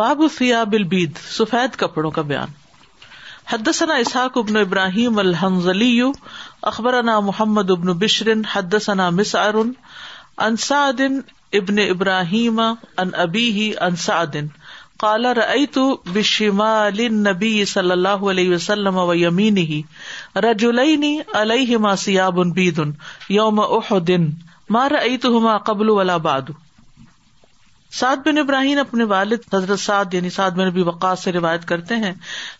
باب فیاب البید سفید کپڑوں کا بیان حدثنا اسحاق ابن ابراہیم الحنزلی اخبرنا محمد ابن بشرن حدثنا مسعر مسارن سعد ابن ابراہیم ان ابیہ ان سعد قال رأيت بشمال النبي صلى الله عليه وسلم ويمينه رجلين عليهما الما سیاب يوم اح ما رأيتهما قبل ولا بعد سعد بن ابراہیم اپنے والد حضرت سعد یعنی سعد یعنی بن نبی وقاص سے روایت کرتے ہیں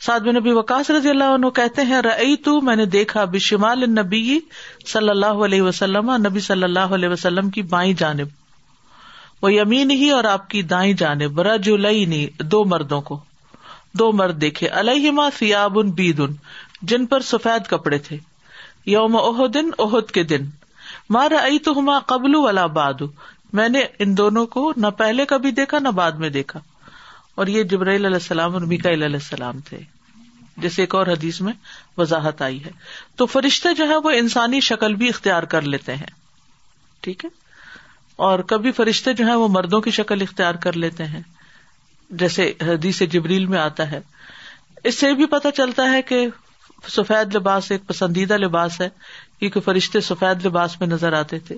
سعد بن وقاص رضی اللہ عنہ کہتے ہیں رئی تو میں نے دیکھا بے نبی صلی اللہ علیہ وسلم نبی صلی اللہ علیہ وسلم کی بائیں جانب وہ یمین ہی اور آپ کی دائیں جانب رج مردوں کو دو مرد دیکھے الہما سیاب ان جن پر سفید کپڑے تھے یوم اہد کے دن مارا ائی تو ہما قبل باد میں نے ان دونوں کو نہ پہلے کبھی دیکھا نہ بعد میں دیکھا اور یہ جبرائیل علیہ السلام اور میکا علیہ السلام تھے جیسے ایک اور حدیث میں وضاحت آئی ہے تو فرشتے جو ہے وہ انسانی شکل بھی اختیار کر لیتے ہیں ٹھیک ہے اور کبھی فرشتے جو ہے وہ مردوں کی شکل اختیار کر لیتے ہیں جیسے حدیث جبریل میں آتا ہے اس سے بھی پتہ چلتا ہے کہ سفید لباس ایک پسندیدہ لباس ہے کیونکہ فرشتے سفید لباس میں نظر آتے تھے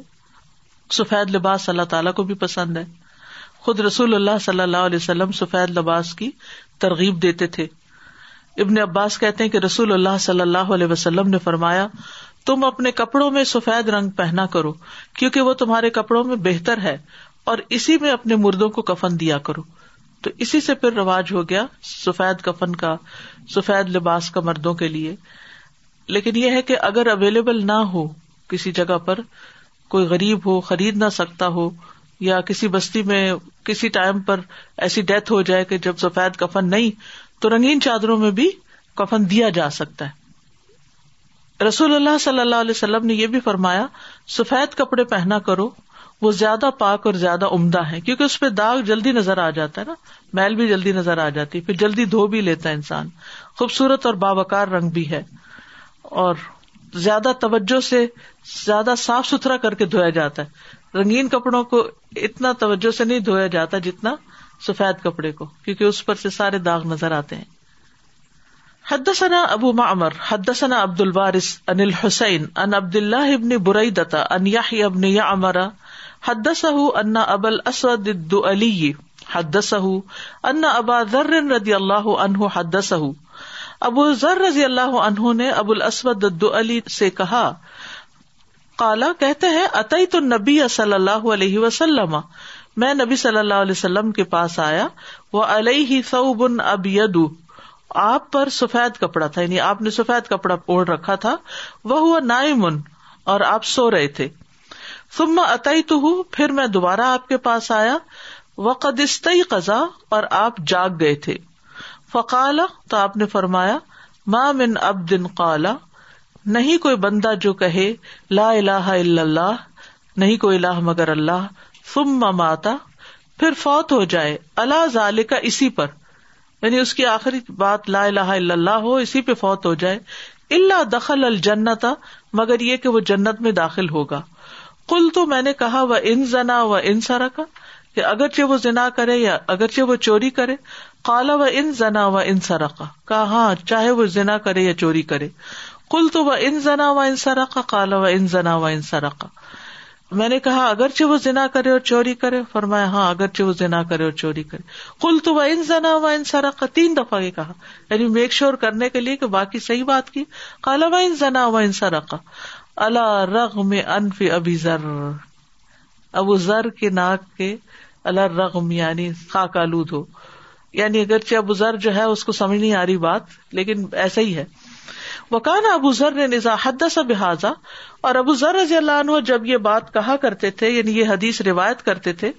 سفید لباس اللہ تعالیٰ کو بھی پسند ہے خود رسول اللہ صلی اللہ علیہ وسلم سفید لباس کی ترغیب دیتے تھے ابن عباس کہتے ہیں کہ رسول اللہ صلی اللہ علیہ وسلم نے فرمایا تم اپنے کپڑوں میں سفید رنگ پہنا کرو کیونکہ وہ تمہارے کپڑوں میں بہتر ہے اور اسی میں اپنے مردوں کو کفن دیا کرو تو اسی سے پھر رواج ہو گیا سفید کفن کا سفید لباس کا مردوں کے لیے لیکن یہ ہے کہ اگر اویلیبل نہ ہو کسی جگہ پر کوئی غریب ہو خرید نہ سکتا ہو یا کسی بستی میں کسی ٹائم پر ایسی ڈیتھ ہو جائے کہ جب سفید کفن نہیں تو رنگین چادروں میں بھی کفن دیا جا سکتا ہے رسول اللہ صلی اللہ علیہ وسلم نے یہ بھی فرمایا سفید کپڑے پہنا کرو وہ زیادہ پاک اور زیادہ عمدہ ہے کیونکہ اس پہ داغ جلدی نظر آ جاتا ہے نا میل بھی جلدی نظر آ جاتی پھر جلدی دھو بھی لیتا ہے انسان خوبصورت اور باوکار رنگ بھی ہے اور زیادہ توجہ سے زیادہ صاف ستھرا کر کے دھویا جاتا ہے رنگین کپڑوں کو اتنا توجہ سے نہیں دھویا جاتا جتنا سفید کپڑے کو کیونکہ اس پر سے سارے داغ نظر آتے ہیں حد ثنا ابو معمر حدثنا حد ثنا عبد الوارث انل حسین ان عبد اللہ ابن ان انیاہ ابن یا امرا ابا انا الدؤلی حدثه حد ابا ذر رضی اللہ انہ حد ابو ذر رضی اللہ عنہ نے ابو الاسود علی سے کہا کالا کہتے ہیں تو نبی صلی اللہ علیہ وسلم میں نبی صلی اللہ علیہ وسلم کے پاس آیا وہ علیہ بن اب ید آپ پر سفید کپڑا تھا یعنی آپ نے سفید کپڑا اوڑھ رکھا تھا وہ ہوا نائمن اور آپ سو رہے تھے تو ہوں پھر میں دوبارہ آپ کے پاس آیا وہ قزا اور آپ جاگ گئے تھے فقال تو آپ نے فرمایا ما من اب دن قالا نہیں کوئی بندہ جو کہے لا الہ الا اللہ نہیں کوئی الہ مگر اللہ ثم ماتا پھر فوت ہو جائے اللہ ظال کا اسی پر یعنی اس کی آخری بات لا الہ الا اللہ ہو اسی پہ فوت ہو جائے اللہ دخل الجنت مگر یہ کہ وہ جنت میں داخل ہوگا کل تو میں نے کہا وہ ان زنا و ان سرا کا کہ اگرچہ وہ زنا کرے یا اگرچہ وہ چوری کرے کالا و ان زنا و ان چاہے وہ زنا کرے یا چوری کرے کل تو وہ ان زنا و ان سرقا کالا و ان زنا و ان سرقا میں نے کہا اگر کرے اور چوری کرے فرمایا ہاں وہ زنا کرے اور چوری کرے کل تو وہ ان زنا و ان سرقا تین دفعہ یہ کہا یعنی میک شور کرنے کے لیے کہ باقی صحیح بات کی کالا و ان زنا و ان سرقا اللہ رغم انف ابی ذر ابو ذر کے ناک کے اللہ رغم یعنی خاک آلود ہو یعنی اگرچہ ابو ذر جو ہے اس کو سمجھ نہیں آ رہی بات لیکن ایسا ہی ہے وہ ذر ابو نظا حد سا بحاظا اور ابو ذر رضی اللہ عنہ جب یہ بات کہا کرتے تھے یعنی یہ حدیث روایت کرتے تھے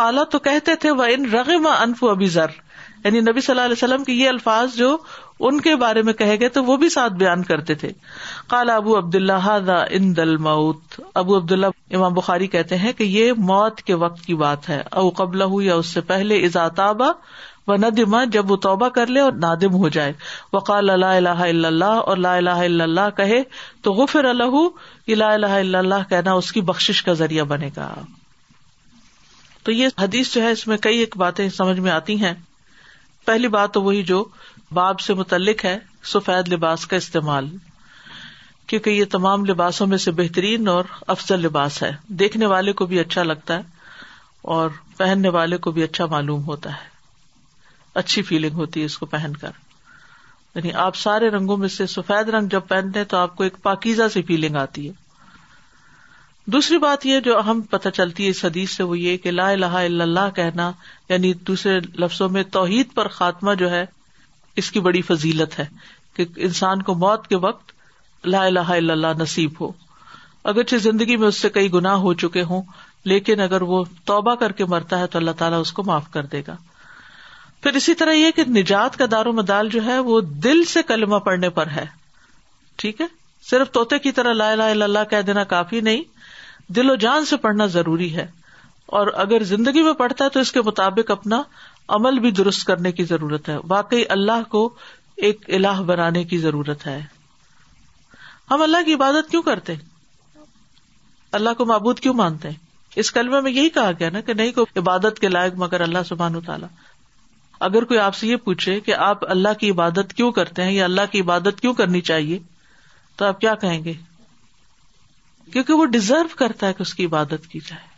کالا تو کہتے تھے وہ ان رغم انف ابی ذر یعنی نبی صلی اللہ علیہ وسلم کے یہ الفاظ جو ان کے بارے میں کہے گئے تو وہ بھی ساتھ بیان کرتے تھے کالا ابو عبد اللہ ان دل موت ابو عبد اللہ امام بخاری کہتے ہیں کہ یہ موت کے وقت کی بات ہے او قبل ہو یا اس سے پہلے ازاتابا و ندما جب وہ توبہ کر لے اور نادم ہو جائے وقال اللہ الہ اللہ اور لا الہ اللہ کہے تو ہو لا الہ الا اللہ کہنا اس کی بخش کا ذریعہ بنے گا تو یہ حدیث جو ہے اس میں کئی ایک باتیں سمجھ میں آتی ہیں پہلی بات تو وہی جو باب سے متعلق ہے سفید لباس کا استعمال کیونکہ یہ تمام لباسوں میں سے بہترین اور افضل لباس ہے دیکھنے والے کو بھی اچھا لگتا ہے اور پہننے والے کو بھی اچھا معلوم ہوتا ہے اچھی فیلنگ ہوتی ہے اس کو پہن کر یعنی آپ سارے رنگوں میں سے سفید رنگ جب پہنتے ہیں تو آپ کو ایک پاکیزہ سی فیلنگ آتی ہے دوسری بات یہ جو اہم پتہ چلتی ہے اس حدیث سے وہ یہ کہ لا الہ الا اللہ کہنا یعنی دوسرے لفظوں میں توحید پر خاتمہ جو ہے اس کی بڑی فضیلت ہے کہ انسان کو موت کے وقت لا الہ الا اللہ نصیب ہو اگرچہ زندگی میں اس سے کئی گناہ ہو چکے ہوں لیکن اگر وہ توبہ کر کے مرتا ہے تو اللہ تعالیٰ اس کو معاف کر دے گا پھر اسی طرح یہ کہ نجات کا دار و مدال جو ہے وہ دل سے کلمہ پڑھنے پر ہے ٹھیک ہے صرف طوطے کی طرح لا اللہ کہہ دینا کافی نہیں دل و جان سے پڑھنا ضروری ہے اور اگر زندگی میں پڑھتا ہے تو اس کے مطابق اپنا عمل بھی درست کرنے کی ضرورت ہے واقعی اللہ کو ایک اللہ بنانے کی ضرورت ہے ہم اللہ کی عبادت کیوں کرتے اللہ کو معبود کیوں مانتے اس کلمے میں یہی کہا گیا نا کہ نہیں کو عبادت کے لائق مگر اللہ سبحان و تعالیٰ اگر کوئی آپ سے یہ پوچھے کہ آپ اللہ کی عبادت کیوں کرتے ہیں یا اللہ کی عبادت کیوں کرنی چاہیے تو آپ کیا کہیں گے کیونکہ وہ ڈیزرو کرتا ہے کہ اس کی عبادت کی جائے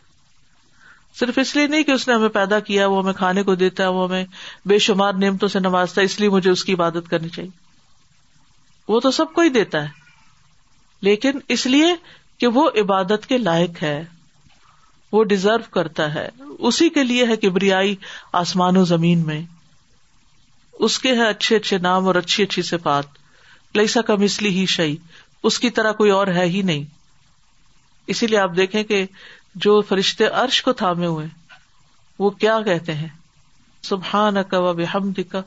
صرف اس لیے نہیں کہ اس نے ہمیں پیدا کیا وہ ہمیں کھانے کو دیتا ہے وہ ہمیں بے شمار نعمتوں سے نوازتا ہے اس لیے مجھے اس کی عبادت کرنی چاہیے وہ تو سب کو ہی دیتا ہے لیکن اس لیے کہ وہ عبادت کے لائق ہے وہ ڈیزرو کرتا ہے اسی کے لیے ہے کہ بریائی آسمان و زمین میں اس کے ہے اچھے اچھے نام اور اچھی اچھی صفات لیسا کا مسلی ہی شعی اس کی طرح کوئی اور ہے ہی نہیں اسی لیے آپ دیکھیں کہ جو فرشتے عرش کو تھامے ہوئے وہ کیا کہتے ہیں کا و بحمد کا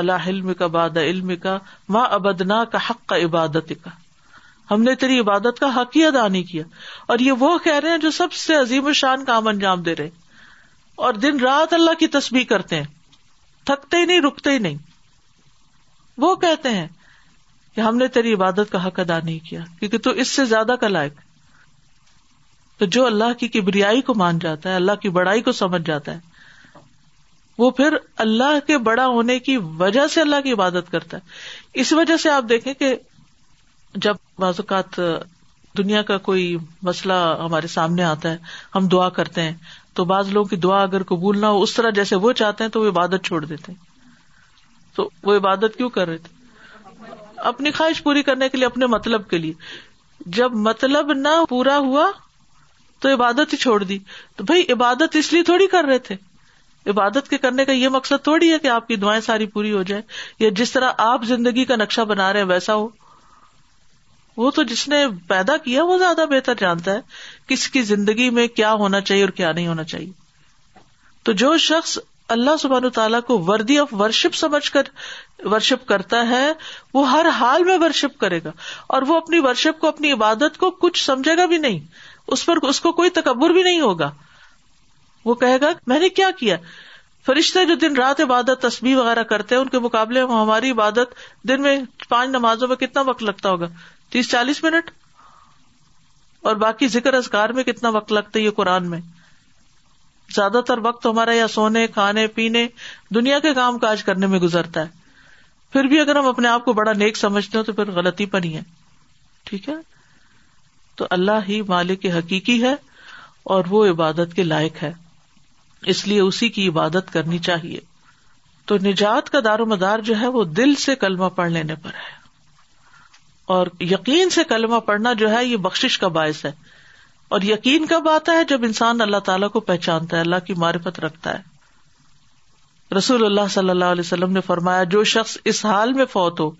اللہ علم کا باد علم کا ماں ابدنا کا حق کا عبادت کا ہم نے تیری عبادت کا حق ہی ادا نہیں کیا اور یہ وہ کہہ رہے ہیں جو سب سے عظیم و شان کام انجام دے رہے اور دن رات اللہ کی تسبیح کرتے ہیں تھکتے ہی نہیں رکتے ہی نہیں وہ کہتے ہیں کہ ہم نے تیری عبادت کا حق ادا نہیں کیا کیونکہ تو اس سے زیادہ کا لائق تو جو اللہ کی کبریائی کو مان جاتا ہے اللہ کی بڑائی کو سمجھ جاتا ہے وہ پھر اللہ کے بڑا ہونے کی وجہ سے اللہ کی عبادت کرتا ہے اس وجہ سے آپ دیکھیں کہ جب بعض اوقات دنیا کا کوئی مسئلہ ہمارے سامنے آتا ہے ہم دعا کرتے ہیں تو بعض لوگوں کی دعا اگر قبول نہ ہو اس طرح جیسے وہ چاہتے ہیں تو وہ عبادت چھوڑ دیتے ہیں تو وہ عبادت کیوں کر رہے تھے اپنی خواہش پوری کرنے کے لیے اپنے مطلب کے لیے جب مطلب نہ پورا ہوا تو عبادت ہی چھوڑ دی تو بھائی عبادت اس لیے تھوڑی کر رہے تھے عبادت کے کرنے کا یہ مقصد تھوڑی ہے کہ آپ کی دعائیں ساری پوری ہو جائے یا جس طرح آپ زندگی کا نقشہ بنا رہے ہیں ویسا ہو وہ تو جس نے پیدا کیا وہ زیادہ بہتر جانتا ہے کس کی زندگی میں کیا ہونا چاہیے اور کیا نہیں ہونا چاہیے تو جو شخص اللہ سبحان تعالیٰ کو وردی آف ورشپ سمجھ کر ورشپ کرتا ہے وہ ہر حال میں ورشپ کرے گا اور وہ اپنی ورشپ کو اپنی عبادت کو کچھ سمجھے گا بھی نہیں اس پر اس کو کوئی تکبر بھی نہیں ہوگا وہ کہے گا میں نے کیا کیا فرشتے جو دن رات عبادت تسبیح وغیرہ کرتے ہیں ان کے مقابلے ہماری عبادت دن میں پانچ نمازوں میں کتنا وقت لگتا ہوگا تیس چالیس منٹ اور باقی ذکر اذکار میں کتنا وقت لگتا ہے یہ قرآن میں زیادہ تر وقت ہمارا یا سونے کھانے پینے دنیا کے کام کاج کرنے میں گزرتا ہے پھر بھی اگر ہم اپنے آپ کو بڑا نیک سمجھتے ہیں تو پھر غلطی پر ہی ہے ٹھیک ہے تو اللہ ہی مالک حقیقی ہے اور وہ عبادت کے لائق ہے اس لیے اسی کی عبادت کرنی چاہیے تو نجات کا دار و مدار جو ہے وہ دل سے کلمہ پڑھ لینے پر ہے اور یقین سے کلمہ پڑھنا جو ہے یہ بخش کا باعث ہے اور یقین کب آتا ہے جب انسان اللہ تعالیٰ کو پہچانتا ہے اللہ کی معرفت رکھتا ہے رسول اللہ صلی اللہ علیہ وسلم نے فرمایا جو شخص اس حال میں فوت ہو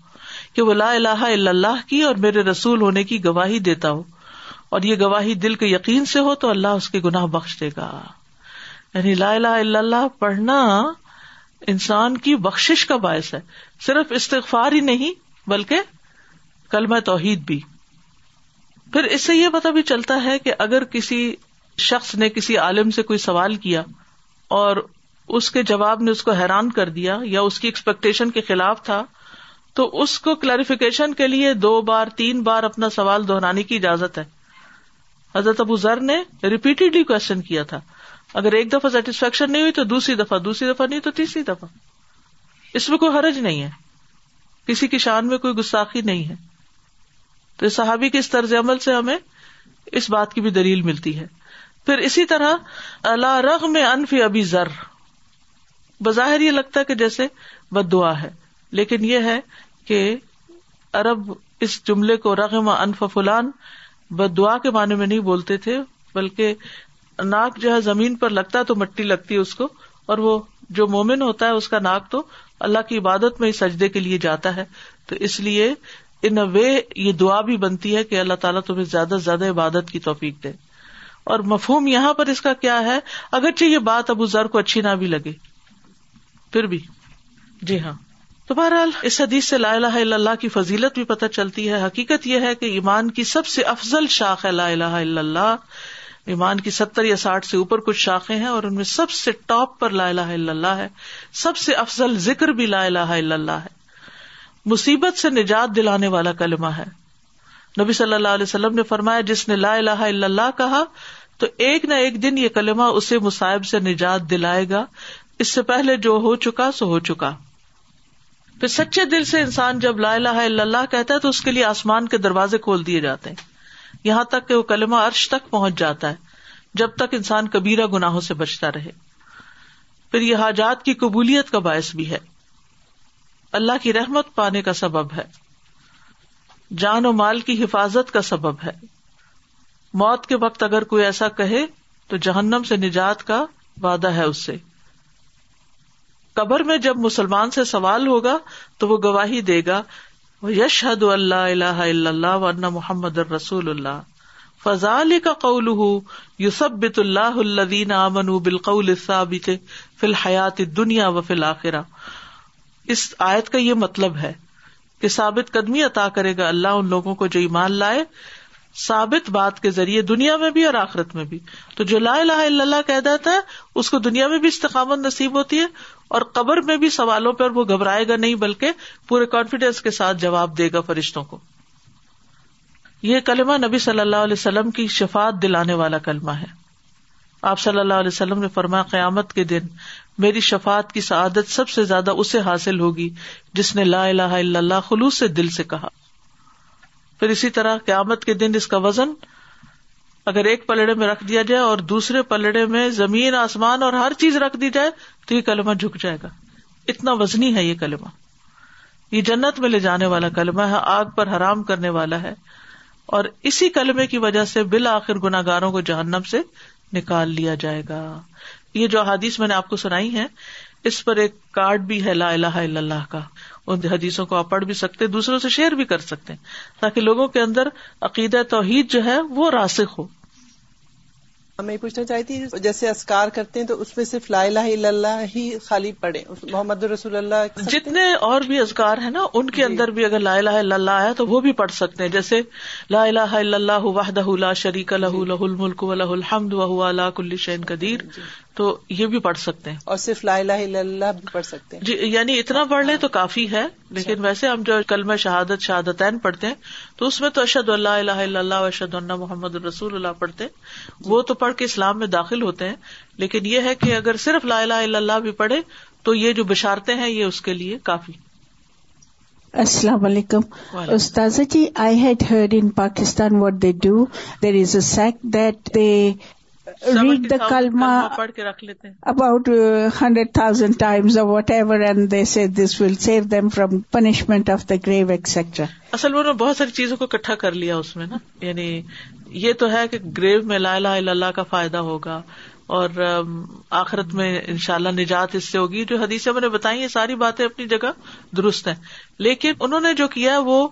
کہ وہ لا الہ الا اللہ کی اور میرے رسول ہونے کی گواہی دیتا ہو اور یہ گواہی دل کے یقین سے ہو تو اللہ اس کے گناہ بخش دے گا یعنی لا الہ الا اللہ پڑھنا انسان کی بخشش کا باعث ہے صرف استغفار ہی نہیں بلکہ کلمہ توحید بھی پھر اس سے یہ پتا بھی چلتا ہے کہ اگر کسی شخص نے کسی عالم سے کوئی سوال کیا اور اس کے جواب نے اس کو حیران کر دیا یا اس کی ایکسپیکٹیشن کے خلاف تھا تو اس کو کلیریفیکیشن کے لیے دو بار تین بار اپنا سوال دہرانے کی اجازت ہے حضرت ابو ذر نے ریپیٹڈلی اگر ایک دفعہ سیٹسفیکشن نہیں ہوئی تو دوسری دفعہ دوسری دفعہ نہیں تو تیسری دفعہ اس میں کوئی حرج نہیں ہے کسی کی شان میں کوئی گستاخی نہیں ہے تو صحابی کے اس طرز عمل سے ہمیں اس بات کی بھی دلیل ملتی ہے پھر اسی طرح اللہ رغم انف ابھی ذر بظاہر یہ لگتا ہے کہ جیسے بد دعا ہے لیکن یہ ہے کہ ارب اس جملے کو رغم انف فلان بد دعا کے معنی میں نہیں بولتے تھے بلکہ ناک جو ہے زمین پر لگتا تو مٹی لگتی ہے اس کو اور وہ جو مومن ہوتا ہے اس کا ناک تو اللہ کی عبادت میں ہی سجدے کے لیے جاتا ہے تو اس لیے ان وے یہ دعا بھی بنتی ہے کہ اللہ تعالیٰ تمہیں زیادہ سے زیادہ عبادت کی توفیق دے اور مفہوم یہاں پر اس کا کیا ہے اگرچہ یہ بات ابو ذر کو اچھی نہ بھی لگے پھر بھی جی ہاں تو بہرحال اس حدیث سے لا الہ الا اللہ کی فضیلت بھی پتہ چلتی ہے حقیقت یہ ہے کہ ایمان کی سب سے افضل شاخ ہے لا الہ الا اللہ ایمان کی ستر یا ساٹھ سے اوپر کچھ شاخیں ہیں اور ان میں سب سے ٹاپ پر لا الہ الا اللہ ہے سب سے افضل ذکر بھی لا الہ الا اللہ ہے مصیبت سے نجات دلانے والا کلمہ ہے نبی صلی اللہ علیہ وسلم نے فرمایا جس نے لا الہ الا اللہ کہا تو ایک نہ ایک دن یہ کلمہ اسے مصائب سے نجات دلائے گا اس سے پہلے جو ہو چکا سو ہو چکا پھر سچے دل سے انسان جب لا الہ الا اللہ کہتا ہے تو اس کے لیے آسمان کے دروازے کھول دیے جاتے ہیں یہاں تک کہ وہ کلمہ عرش تک پہنچ جاتا ہے جب تک انسان کبیرہ گناہوں سے بچتا رہے پھر یہ حاجات کی قبولیت کا باعث بھی ہے اللہ کی رحمت پانے کا سبب ہے جان و مال کی حفاظت کا سبب ہے موت کے وقت اگر کوئی ایسا کہے تو جہنم سے نجات کا وعدہ ہے اس سے قبر میں جب مسلمان سے سوال ہوگا تو وہ گواہی دے گا یش حد اللہ اللہ اللہ ورن محمد رسول اللہ فضال کا قول یوسب بت اللہ الدین امن بالقول فی الحیات دنیا و فی الآخرہ اس آیت کا یہ مطلب ہے کہ ثابت قدمی عطا کرے گا اللہ ان لوگوں کو جو ایمان لائے ثابت بات کے ذریعے دنیا میں بھی اور آخرت میں بھی تو جو لا الہ الا اللہ کہہ دیتا ہے اس کو دنیا میں بھی استقامت نصیب ہوتی ہے اور قبر میں بھی سوالوں پر وہ گھبرائے گا نہیں بلکہ پورے کانفیڈینس کے ساتھ جواب دے گا فرشتوں کو یہ کلمہ نبی صلی اللہ علیہ وسلم کی شفات دلانے والا کلمہ ہے آپ صلی اللہ علیہ وسلم نے فرمایا قیامت کے دن میری شفات کی سعادت سب سے زیادہ اسے حاصل ہوگی جس نے لا الہ الا اللہ خلوص سے دل سے کہا پھر اسی طرح قیامت کے دن اس کا وزن اگر ایک پلڑے میں رکھ دیا جائے اور دوسرے پلڑے میں زمین آسمان اور ہر چیز رکھ دی جائے تو یہ کلمہ جھک جائے گا اتنا وزنی ہے یہ کلمہ یہ جنت میں لے جانے والا کلمہ ہے آگ پر حرام کرنے والا ہے اور اسی کلمے کی وجہ سے بالآخر گناگاروں کو جہنم سے نکال لیا جائے گا یہ جو حادیث میں نے آپ کو سنائی ہے اس پر ایک کارڈ بھی ہے لا الہ الا اللہ کا ان حدیثوں کو آپ پڑھ بھی سکتے دوسروں سے شیئر بھی کر سکتے ہیں تاکہ لوگوں کے اندر عقیدہ توحید جو ہے وہ راسخ ہو میں پوچھنا چاہتی جیسے اسکار کرتے ہیں تو اس میں صرف لا الہ الا اللہ ہی خالی پڑے محمد رسول اللہ جتنے اور بھی اذکار ہیں نا ان کے جی۔ اندر بھی اگر لا الہ الا اللہ آیا تو وہ بھی پڑھ سکتے ہیں جیسے لا الہ الا اللہ وحدہ لا شریک لہ لہ الملک و لہ الحمد و حل کل شین قدیر جی۔ تو یہ بھی پڑھ سکتے ہیں اور صرف لا الہ الا اللہ بھی پڑھ سکتے ہیں جی یعنی اتنا پڑھ لیں تو کافی ہے لیکن اچھا۔ ویسے ہم جو کلمہ شہادت شہادتین پڑھتے ہیں تو اس میں تو اشد اللہ الہ الا اللہ اشد اللہ محمد رسول اللہ پڑھتے ہیں جی۔ وہ تو پڑھ کے اسلام میں داخل ہوتے ہیں لیکن یہ ہے کہ اگر صرف لا الہ الا اللہ بھی پڑھے تو یہ جو بشارتے ہیں یہ اس کے لیے کافی السلام علیکم جی I had heard in Pakistan they do there is a sect that they read the کلما پڑھ کے رکھ لیتے about hundred thousand whatever and they this will save from punishment of the grave اصل میں بہت ساری چیزوں کو اکٹھا کر لیا اس میں نا یعنی یہ تو ہے کہ گریو میں لا اللہ کا فائدہ ہوگا اور آخرت میں ان شاء اللہ نجات اس سے ہوگی جو حدیث میں نے بتائی یہ ساری باتیں اپنی جگہ درست ہیں لیکن انہوں نے جو کیا وہ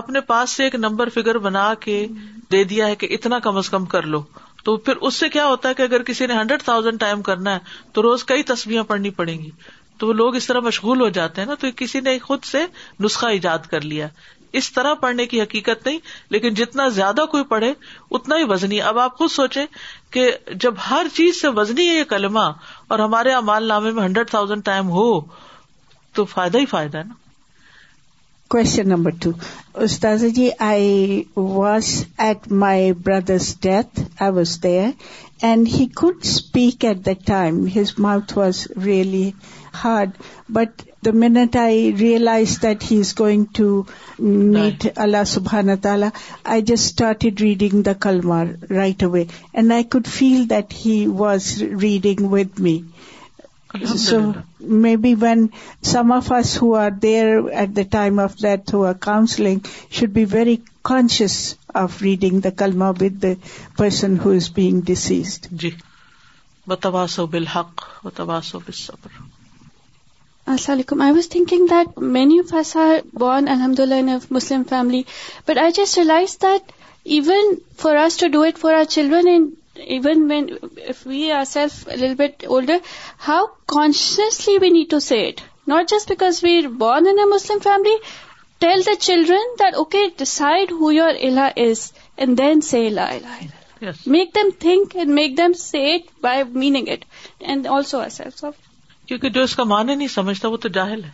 اپنے پاس سے ایک نمبر فگر بنا کے دے دیا ہے کہ اتنا کم از کم کر لو تو پھر اس سے کیا ہوتا ہے کہ اگر کسی نے ہنڈریڈ تھاؤزینڈ ٹائم کرنا ہے تو روز کئی تصویریں پڑھنی پڑیں گی تو وہ لوگ اس طرح مشغول ہو جاتے ہیں نا تو کسی نے خود سے نسخہ ایجاد کر لیا اس طرح پڑھنے کی حقیقت نہیں لیکن جتنا زیادہ کوئی پڑھے اتنا ہی وزنی اب آپ خود سوچیں کہ جب ہر چیز سے وزنی ہے یہ کلمہ اور ہمارے امال نامے میں ہنڈریڈ تھاؤزینڈ ٹائم ہو تو فائدہ ہی فائدہ ہے نا کوشچن نمبر ٹو استاذ جی I was at my brother's death I was there and he could speak at the time his mouth was really hard but the minute I realize that he is going to meet Allah سبحان تعالی I just started reading the کلمار right away and I could feel that he was reading with me so maybe when some of us who are there at the time of death or counselling should be very conscious of reading the کلما with the person who is being deceased السلام علیکم I was thinking that many of us are born الحمد اللہ Muslim family but I just realise that even for us to do it for our children and even when if we are self lit older how consciously we need to see it not just because we are born in a Muslim family tell the children that okay decide who your Allah is and then see Allah make them think and make them see it by meaning it and also our self of کیونکہ جو اس کا مان نہیں سمجھتا وہ تو جاہل ہے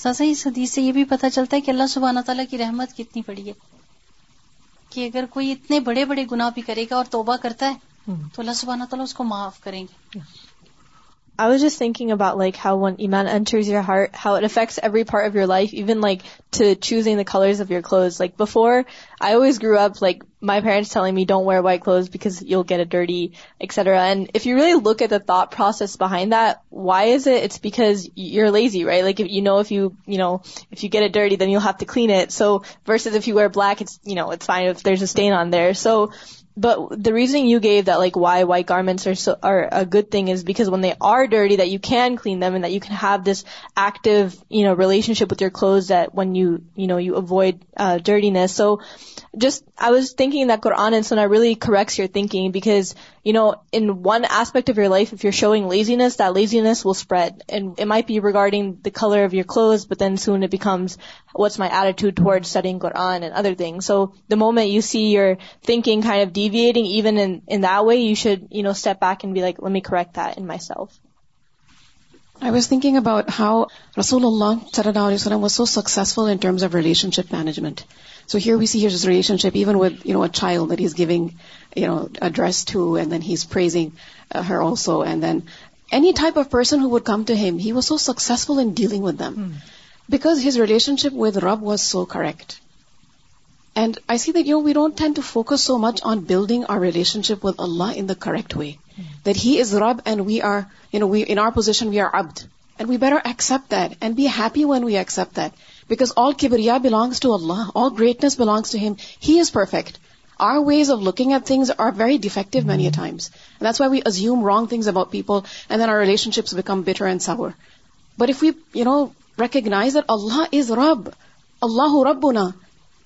سر صحیح صدی سے یہ بھی پتا چلتا ہے کہ اللہ سبحانہ تعالیٰ کی رحمت کتنی پڑی ہے کہ اگر کوئی اتنے بڑے بڑے گناہ بھی کرے گا اور توبہ کرتا ہے تو اللہ سبحانہ تعالیٰ اس کو معاف کریں گے I was just thinking about, like, how when Iman enters your heart, how it affects every part of your life, even, like, to choosing the colors of your clothes. Like, before, I always grew up, like, my parents telling me don't wear white clothes because you'll get it dirty, etc. And if you really look at the thought process behind that, why is it? It's because you're lazy, right? Like, if you get it dirty, then you'll have to clean it. So versus if you wear black, it's fine if there's a stain on there. So the reason you give the ل like why why garment good thing is because when are dirty they can clean them they can have this active and O relationship Uttar close than you you know you avoid journey نیس so نکنگ door on and so I really course your thing because you know in one aspect of your life you are showing laziness دزینےس wizard M I P regarding the colour of your clothes what's my attitude سڈنگ cover on another thing so the moment you see you're thinking kind of deviating even in way you should you know stop on be like تھاز thinking about how رسول was so successful of relationship management So here we see his relationship even with, a child that he's giving, a dress to, and then he's praising uh, her also. And then any type of person who would come to him, he was so successful in dealing with them hmm. because his relationship with Rabb was so correct. And I see that, we don't tend to focus so much on building our relationship with Allah in the correct way. Hmm. That He is Rabb and we are, we in our position, we are Abd. And we better accept that and be happy when we accept that. Because all کبریا belongs to Allah all greatness belongs to him he is perfect our ways of looking at things are very defective many times that's why we assume wrong things about people and our ships become better and sour but if you know recognize Allah is رب اللہ ربنا رب بونا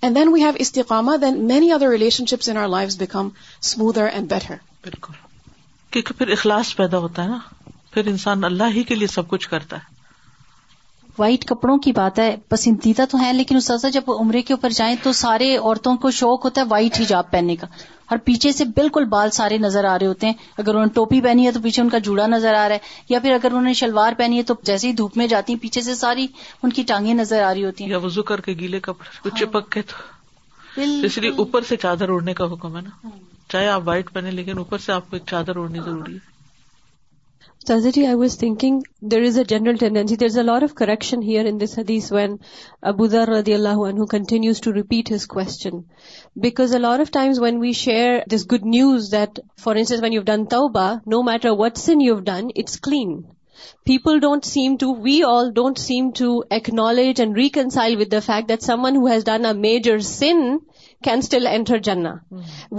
and then we have استقامہ then many other in life become smoother and better بالکل کیونکہ پھر اخلاص پیدا ہوتا ہے نا پھر انسان اللہ ہی کے لیے سب کچھ کرتا ہے وائٹ کپڑوں کی بات ہے پسندیدہ تو ہیں لیکن اس سے جب عمرے کے اوپر جائیں تو سارے عورتوں کو شوق ہوتا ہے وائٹ حجاب پہننے کا اور پیچھے سے بالکل بال سارے نظر آ رہے ہوتے ہیں اگر انہوں نے ٹوپی پہنی ہے تو پیچھے ان کا جوڑا نظر آ رہا ہے یا پھر اگر انہوں نے شلوار پہنی ہے تو جیسے ہی دھوپ میں جاتی ہیں پیچھے سے ساری ان کی ٹانگیں نظر آ رہی ہوتی ہیں یا وزو کر کے گیلے کپڑے ہاں۔ چپک کے تو اس لیے اوپر سے چادر اڑنے کا حکم ہے نا چاہے آپ وائٹ پہنے لیکن اوپر سے آپ کو ایک چادر اڑنی ضروری ہے general R of correction people don't seem we all don't seem to L reconcile with fact that someone's danger sin can still enter جنا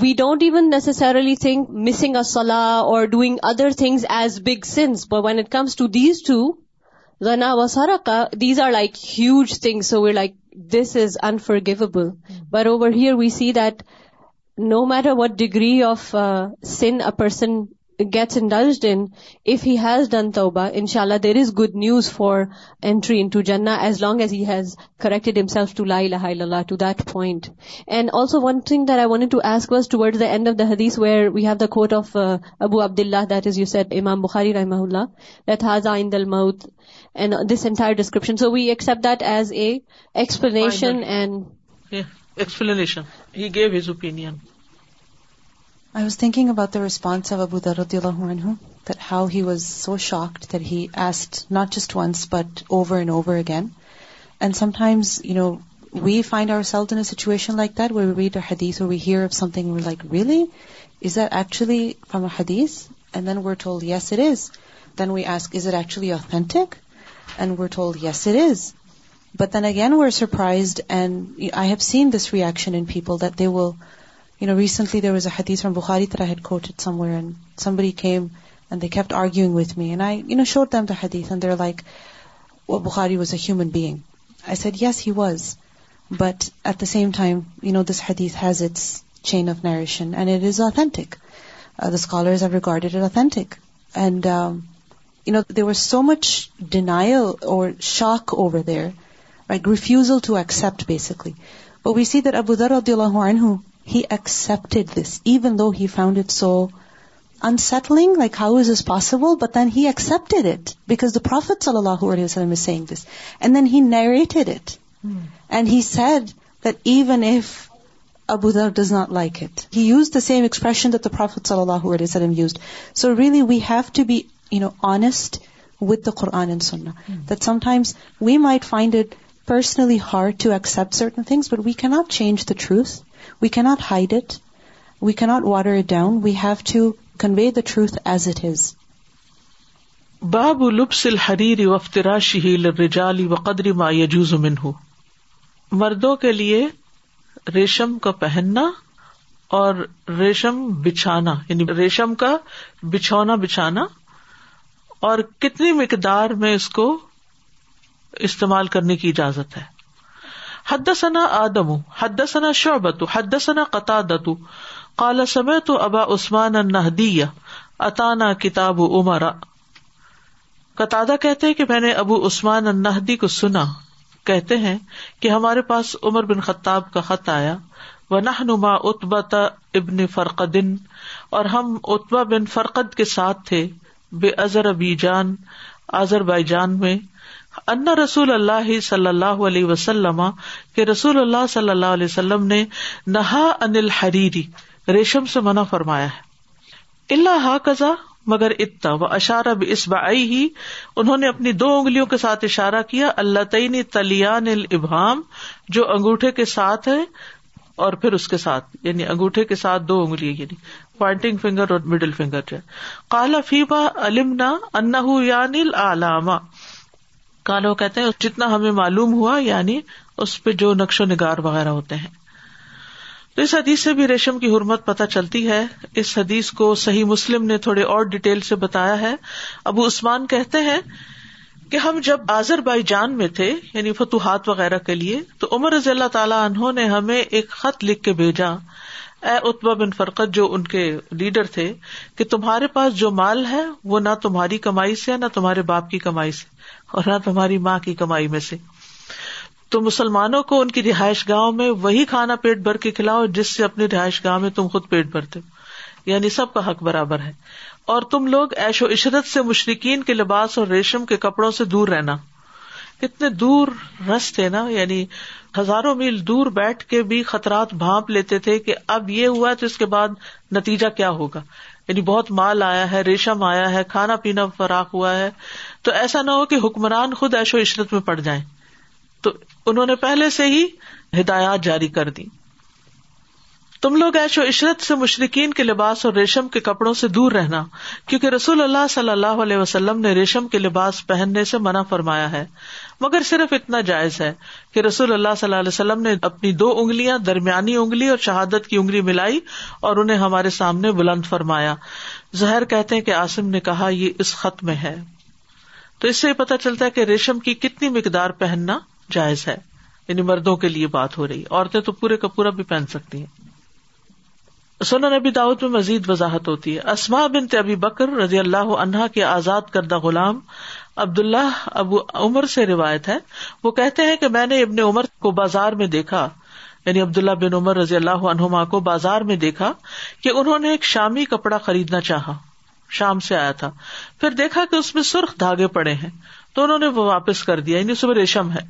we don't even necessarily think missing or doing other things as big sins but when it comes to these two زنا و سارا کا these are like huge thing so we like this is unforgivable but over here we see that know matter what degree of sin a person Gates indulged in if he has done توبہ ان شاء اللہ there is good news for entry into جنا as long as has corrected to to that point and also one thing that I want to S towards end of Hades where we have the quote of Abu Abd Allah that is you said Imam بخاری رحمہ اللہ that has I entire description so we accept that as a explanation and explanation he gave his opinion I was thinking about the response of Abu Dharr radiallahu anhu, that how he was so shocked that he asked not just once but over and over again. And sometimes, we find ourselves in a situation like that where we read a hadith or we hear of something, we're like, really? Is that actually from a hadith? And then we're told, yes, it is. Then we ask, is it actually authentic? And we're told, yes, it is. But then again, we're surprised, and I have seen this reaction in people that they will you know kept arguing me and I was a humming yes at the same time you know this Hades has its chain of narration and it is اتھی the scholars have recorded and was so much denial or shock over there like refusal to accept basically we see there Abu Dharr he accepted this even though he found it so unsettling like how is is possible but then he accepted it because the prophet صلی اللہ علیہ وسلم is seeing this and then he narrated it and he said that even if Abu Dharr does not like it he uses the same expression that the prophet صلی اللہ علیہ وسلم used so really we have to be you know honest with the Quran and سننا that sometimes we might find it personally hard to accept certain things but we can not change the truth we can not hide it we can not water it down we have to convey the truth as باب لبس سل وفترا شہیل رجالی و قدری من زمن مردوں کے لیے ریشم کا پہننا اور ریشم بچھانا یعنی ریشم کا بچھونا بچھانا اور کتنی مقدار میں اس کو استعمال کرنے کی اجازت ہے حد ثنا آدم حد ثنا شعبت حد ثنا قطع کالا سمے تو ابا عثمان النحدیہ اتانا کتاب عمرا قطع کہتے ہیں کہ میں نے ابو عثمان النحدی کو سنا کہتے ہیں کہ ہمارے پاس عمر بن خطاب کا خط آیا و نما اتبت ابن فرقدن اور ہم اتبا بن فرقد کے ساتھ تھے بے ازر ابی جان آزر بائی جان میں ان رسول اللہ صلی اللہ علیہ وسلم کے رسول اللہ صلی اللہ علیہ وسلم نے نہا ان الحریری ریشم سے منع فرمایا ہے اللہ قزا مگر اتنا و اشارہ اس بائی ہی انہوں نے اپنی دو انگلیوں کے ساتھ اشارہ کیا اللہ تعین تلیان البہام جو انگوٹھے کے ساتھ ہے اور پھر اس کے ساتھ یعنی انگوٹھے کے ساتھ دو اونگلی یعنی پوائنٹنگ فنگر اور مڈل فنگر کالا فیبا علما ان یا یعنی نل علامہ کالو کہتے ہیں جتنا ہمیں معلوم ہوا یعنی اس پہ جو نقش و نگار وغیرہ ہوتے ہیں تو اس حدیث سے بھی ریشم کی حرمت پتہ چلتی ہے اس حدیث کو صحیح مسلم نے تھوڑے اور ڈیٹیل سے بتایا ہے ابو عثمان کہتے ہیں کہ ہم جب آزر بائی جان میں تھے یعنی فتوحات وغیرہ کے لیے تو عمر رضی اللہ تعالیٰ عنہ نے ہمیں ایک خط لکھ کے بھیجا اے اتبا بن فرقت جو ان کے لیڈر تھے کہ تمہارے پاس جو مال ہے وہ نہ تمہاری کمائی سے نہ تمہارے باپ کی کمائی سے اور نہ تمہاری ماں کی کمائی میں سے تو مسلمانوں کو ان کی رہائش گاہوں میں وہی کھانا پیٹ بھر کے کھلاؤ جس سے اپنی رہائش گاہ میں تم خود پیٹ بھرتے ہو یعنی سب کا حق برابر ہے اور تم لوگ ایش و عشرت سے مشرقین کے لباس اور ریشم کے کپڑوں سے دور رہنا کتنے دور رس تھے نا یعنی ہزاروں میل دور بیٹھ کے بھی خطرات بھانپ لیتے تھے کہ اب یہ ہوا تو اس کے بعد نتیجہ کیا ہوگا یعنی بہت مال آیا ہے ریشم آیا ہے کھانا پینا فراق ہوا ہے تو ایسا نہ ہو کہ حکمران خود ایش و عشرت میں پڑ جائیں تو انہوں نے پہلے سے ہی ہدایات جاری کر دی تم لوگ ایش و عشرت سے مشرقین کے لباس اور ریشم کے کپڑوں سے دور رہنا کیونکہ رسول اللہ صلی اللہ علیہ وسلم نے ریشم کے لباس پہننے سے منع فرمایا ہے مگر صرف اتنا جائز ہے کہ رسول اللہ صلی اللہ علیہ وسلم نے اپنی دو اگلیاں درمیانی اگلی اور شہادت کی اگلی ملائی اور انہیں ہمارے سامنے بلند فرمایا زہر کہتے ہیں کہ آسم نے کہا یہ اس خط میں ہے تو اس سے پتا چلتا ہے کہ ریشم کی کتنی مقدار پہننا جائز ہے یعنی مردوں کے لیے بات ہو رہی عورتیں تو پورے کا پورا بھی پہن سکتی ہیں نبی داود میں مزید وضاحت ہوتی ہے اسما بن ابی بکر رضی اللہ عنہا کے آزاد کردہ غلام عبداللہ ابو عمر سے روایت ہے وہ کہتے ہیں کہ میں نے ابن عمر کو بازار میں دیکھا یعنی عبداللہ بن عمر رضی اللہ عنہما کو بازار میں دیکھا کہ انہوں نے ایک شامی کپڑا خریدنا چاہا شام سے آیا تھا پھر دیکھا کہ اس میں سرخ دھاگے پڑے ہیں تو انہوں نے وہ واپس کر دیا یعنی صبح ریشم ہے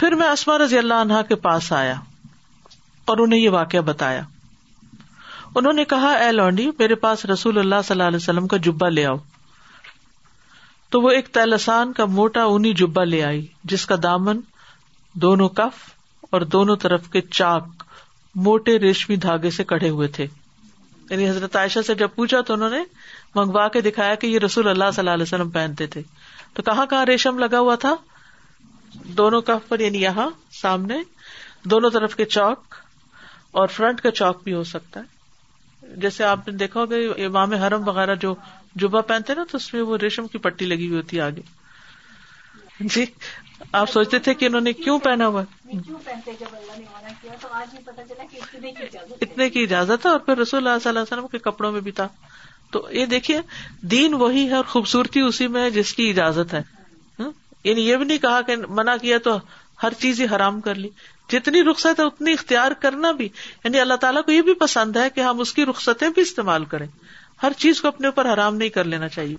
پھر میں اسما رضی اللہ عنہا کے پاس آیا اور انہیں یہ واقعہ بتایا انہوں نے کہا اے لونڈی میرے پاس رسول اللہ صلی اللہ علیہ وسلم کا جبا لے آؤ تو وہ ایک تیلسان کا موٹا اونی جبا لے آئی جس کا دامن دونوں کف اور دونوں طرف کے چاک موٹے ریشمی دھاگے سے کڑے ہوئے تھے یعنی حضرت عائشہ سے جب پوچھا تو انہوں نے منگوا کے دکھایا کہ یہ رسول اللہ صلی اللہ علیہ وسلم پہنتے تھے تو کہاں کہاں ریشم لگا ہوا تھا دونوں کف پر یعنی یہاں سامنے دونوں طرف کے چاک اور فرنٹ کا چاک بھی ہو سکتا ہے جیسے آپ نے دیکھا ہوگا امام حرم وغیرہ جو جبا پہنتے نا تو اس میں وہ ریشم کی پٹی لگی ہوئی ہے آگے جی آپ سوچتے تھے کہ انہوں نے کیوں پہنا ہوا اتنے کی اجازت ہے اور پھر رسول اللہ صلی وسلم کے کپڑوں میں بھی تھا تو یہ دیکھیے دین وہی ہے اور خوبصورتی اسی میں ہے جس کی اجازت ہے ہاں؟ یعنی یہ بھی نہیں کہا کہ منع کیا تو ہر چیز ہی حرام کر لی جتنی رخصت ہے اتنی اختیار کرنا بھی یعنی اللہ تعالیٰ کو یہ بھی پسند ہے کہ ہم اس کی رخصتیں بھی استعمال کریں ہر چیز کو اپنے اوپر حرام نہیں کر لینا چاہیے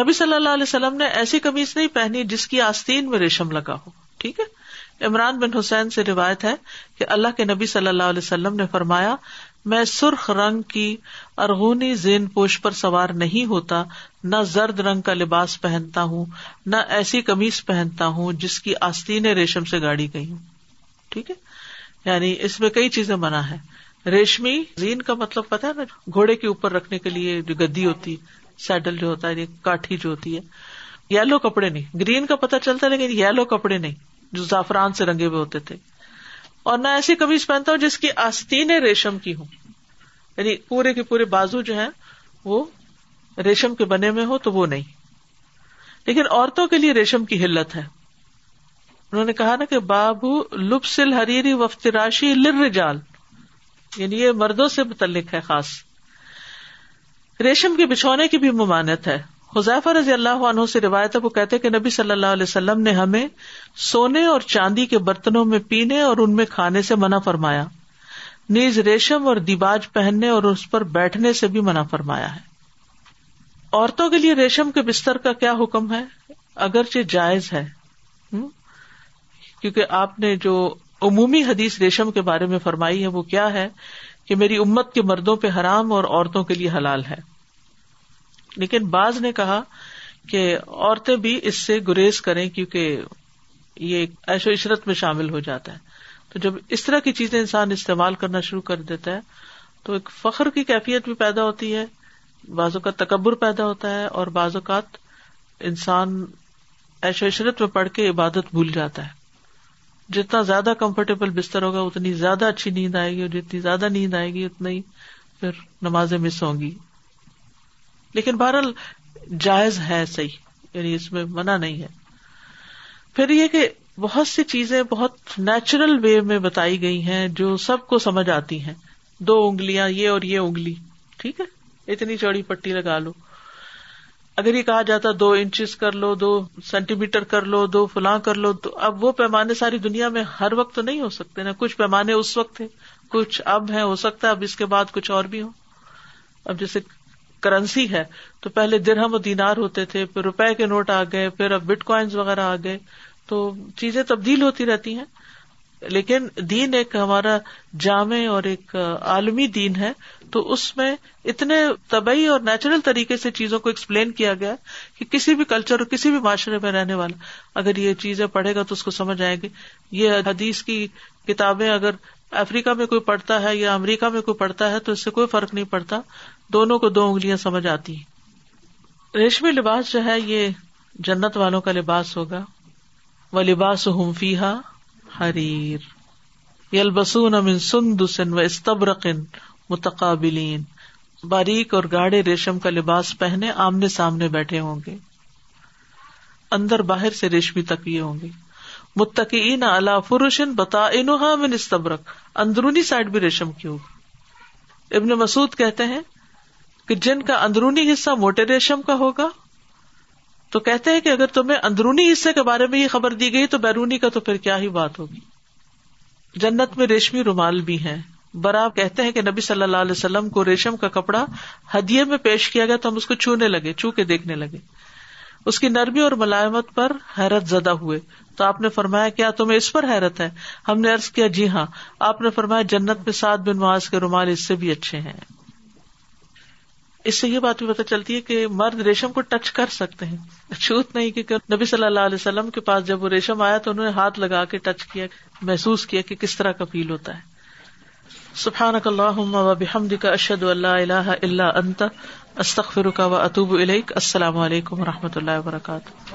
نبی صلی اللہ علیہ وسلم نے ایسی کمیز نہیں پہنی جس کی آستین میں ریشم لگا ہو ٹھیک ہے عمران بن حسین سے روایت ہے کہ اللہ کے نبی صلی اللہ علیہ وسلم نے فرمایا میں سرخ رنگ کی ارغونی زین پوش پر سوار نہیں ہوتا نہ زرد رنگ کا لباس پہنتا ہوں نہ ایسی کمیز پہنتا ہوں جس کی آستین ریشم سے گاڑی گئی ہوں ٹھیک ہے یعنی اس میں کئی چیزیں منع ہے ریشمی زین کا مطلب پتا ہے نا گھوڑے کے اوپر رکھنے کے لیے جو گدی ہوتی سیڈل جو ہوتا ہے کاٹھی جو ہوتی ہے یلو کپڑے نہیں گرین کا پتا چلتا لیکن یلو کپڑے نہیں جو زعفران سے رنگے ہوئے ہوتے تھے اور نہ ایسی کمیز پہنتا ہوں جس کی آستین ریشم کی ہوں یعنی پورے کے پورے بازو جو ہیں وہ ریشم کے بنے میں ہو تو وہ نہیں لیکن عورتوں کے لیے ریشم کی ہلت ہے انہوں نے کہا نا کہ بابو لب سل ہریری لرجال یعنی یہ مردوں سے متعلق ہے خاص ریشم کے بچھونے کی بھی ممانت ہے رضی اللہ عنہ سے روایت ہے وہ کہتے کہ نبی صلی اللہ علیہ وسلم نے ہمیں سونے اور چاندی کے برتنوں میں پینے اور ان میں کھانے سے منع فرمایا نیز ریشم اور دیباج پہننے اور اس پر بیٹھنے سے بھی منع فرمایا ہے عورتوں کے لیے ریشم کے بستر کا کیا حکم ہے اگرچہ جائز ہے کیونکہ آپ نے جو عمومی حدیث ریشم کے بارے میں فرمائی ہے وہ کیا ہے کہ میری امت کے مردوں پہ حرام اور عورتوں کے لیے حلال ہے لیکن بعض نے کہا کہ عورتیں بھی اس سے گریز کریں کیونکہ یہ ایش و عشرت میں شامل ہو جاتا ہے تو جب اس طرح کی چیزیں انسان استعمال کرنا شروع کر دیتا ہے تو ایک فخر کی کیفیت بھی پیدا ہوتی ہے بعض اوقات تکبر پیدا ہوتا ہے اور بعض اوقات انسان ایش و عشرت میں پڑھ کے عبادت بھول جاتا ہے جتنا زیادہ کمفرٹیبل بستر ہوگا اتنی زیادہ اچھی نیند آئے گی اور جتنی زیادہ نیند آئے گی اتنی ہی پھر نمازیں مس ہوں گی لیکن بہرحال جائز ہے صحیح یعنی اس میں منع نہیں ہے پھر یہ کہ بہت سی چیزیں بہت نیچرل وے میں بتائی گئی ہیں جو سب کو سمجھ آتی ہیں دو اگلیاں یہ اور یہ اگلی ٹھیک ہے اتنی چوڑی پٹی لگا لو اگر یہ کہا جاتا دو انچز کر لو دو سینٹی میٹر کر لو دو فلاں کر لو تو اب وہ پیمانے ساری دنیا میں ہر وقت نہیں ہو سکتے نا کچھ پیمانے اس وقت ہے کچھ اب ہے ہو سکتا ہے اب اس کے بعد کچھ اور بھی ہو اب جیسے کرنسی ہے تو پہلے درہم و دینار ہوتے تھے پھر روپے کے نوٹ آ گئے پھر اب بٹ کوائنس وغیرہ آ گئے تو چیزیں تبدیل ہوتی رہتی ہیں لیکن دین ایک ہمارا جامع اور ایک عالمی دین ہے تو اس میں اتنے طبی اور نیچرل طریقے سے چیزوں کو ایکسپلین کیا گیا کہ کسی بھی کلچر اور کسی بھی معاشرے میں رہنے والا اگر یہ چیزیں پڑھے گا تو اس کو سمجھ آئے گی یہ حدیث کی کتابیں اگر افریقہ میں کوئی پڑھتا ہے یا امریکہ میں کوئی پڑھتا ہے تو اس سے کوئی فرق نہیں پڑتا دونوں کو دو انگلیاں سمجھ آتی ہیں ریشمی لباس جو ہے یہ جنت والوں کا لباس ہوگا وہ لباس ہمفی ہا حریر یلبسون امن سن دسن و استبرقن متقابلین باریک اور گاڑے ریشم کا لباس پہنے آمنے سامنے بیٹھے ہوں گے اندر باہر سے ریشمی تک ہوں گے متقین اللہ فروشن بتا انہا من استبرق اندرونی سائڈ بھی ریشم کی ہوگی ابن مسعود کہتے ہیں کہ جن کا اندرونی حصہ موٹے ریشم کا ہوگا تو کہتے ہیں کہ اگر تمہیں اندرونی حصے کے بارے میں یہ خبر دی گئی تو بیرونی کا تو پھر کیا ہی بات ہوگی جنت میں ریشمی رومال بھی ہیں برا کہتے ہیں کہ نبی صلی اللہ علیہ وسلم کو ریشم کا کپڑا ہدیے میں پیش کیا گیا تو ہم اس کو چھونے لگے چھو کے دیکھنے لگے اس کی نرمی اور ملائمت پر حیرت زدہ ہوئے تو آپ نے فرمایا کیا تمہیں اس پر حیرت ہے ہم نے ارض کیا جی ہاں آپ نے فرمایا جنت میں سات بن بنواز کے رومال اس سے بھی اچھے ہیں اس سے یہ بات بھی پتا چلتی ہے کہ مرد ریشم کو ٹچ کر سکتے ہیں چھوت نہیں نبی صلی اللہ علیہ وسلم کے پاس جب وہ ریشم آیا تو انہوں نے ہاتھ لگا کے ٹچ کیا محسوس کیا کہ کس طرح کا فیل ہوتا ہے سفان اشد اللہ اللہ انت استخر و اطوب علک السلام علیکم و رحمۃ اللہ وبرکاتہ